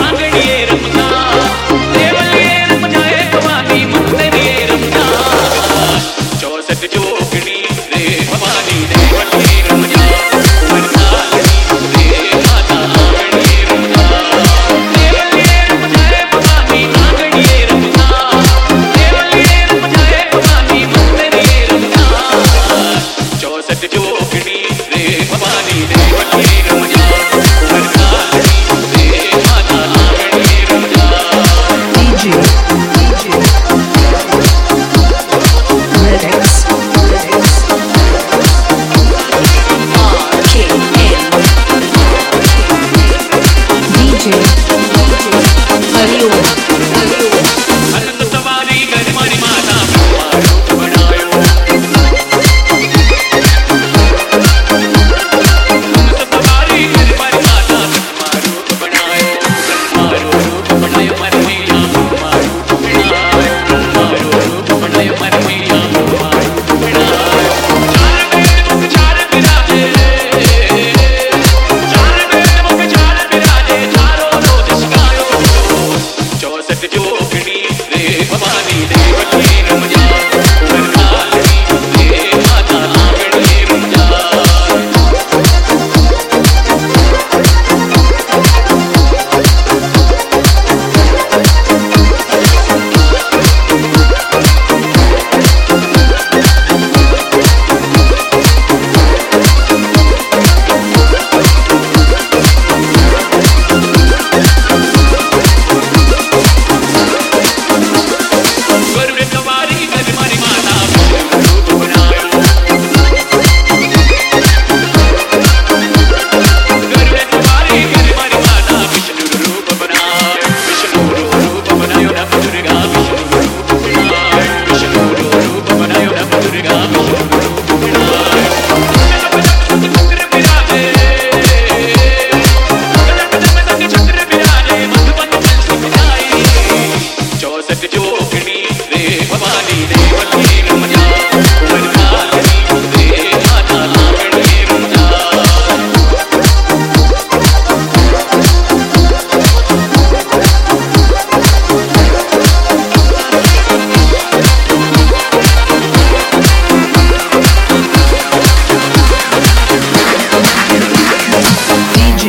Angadi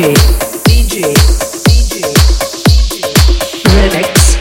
DJ, DJ, DJ, Lyrics,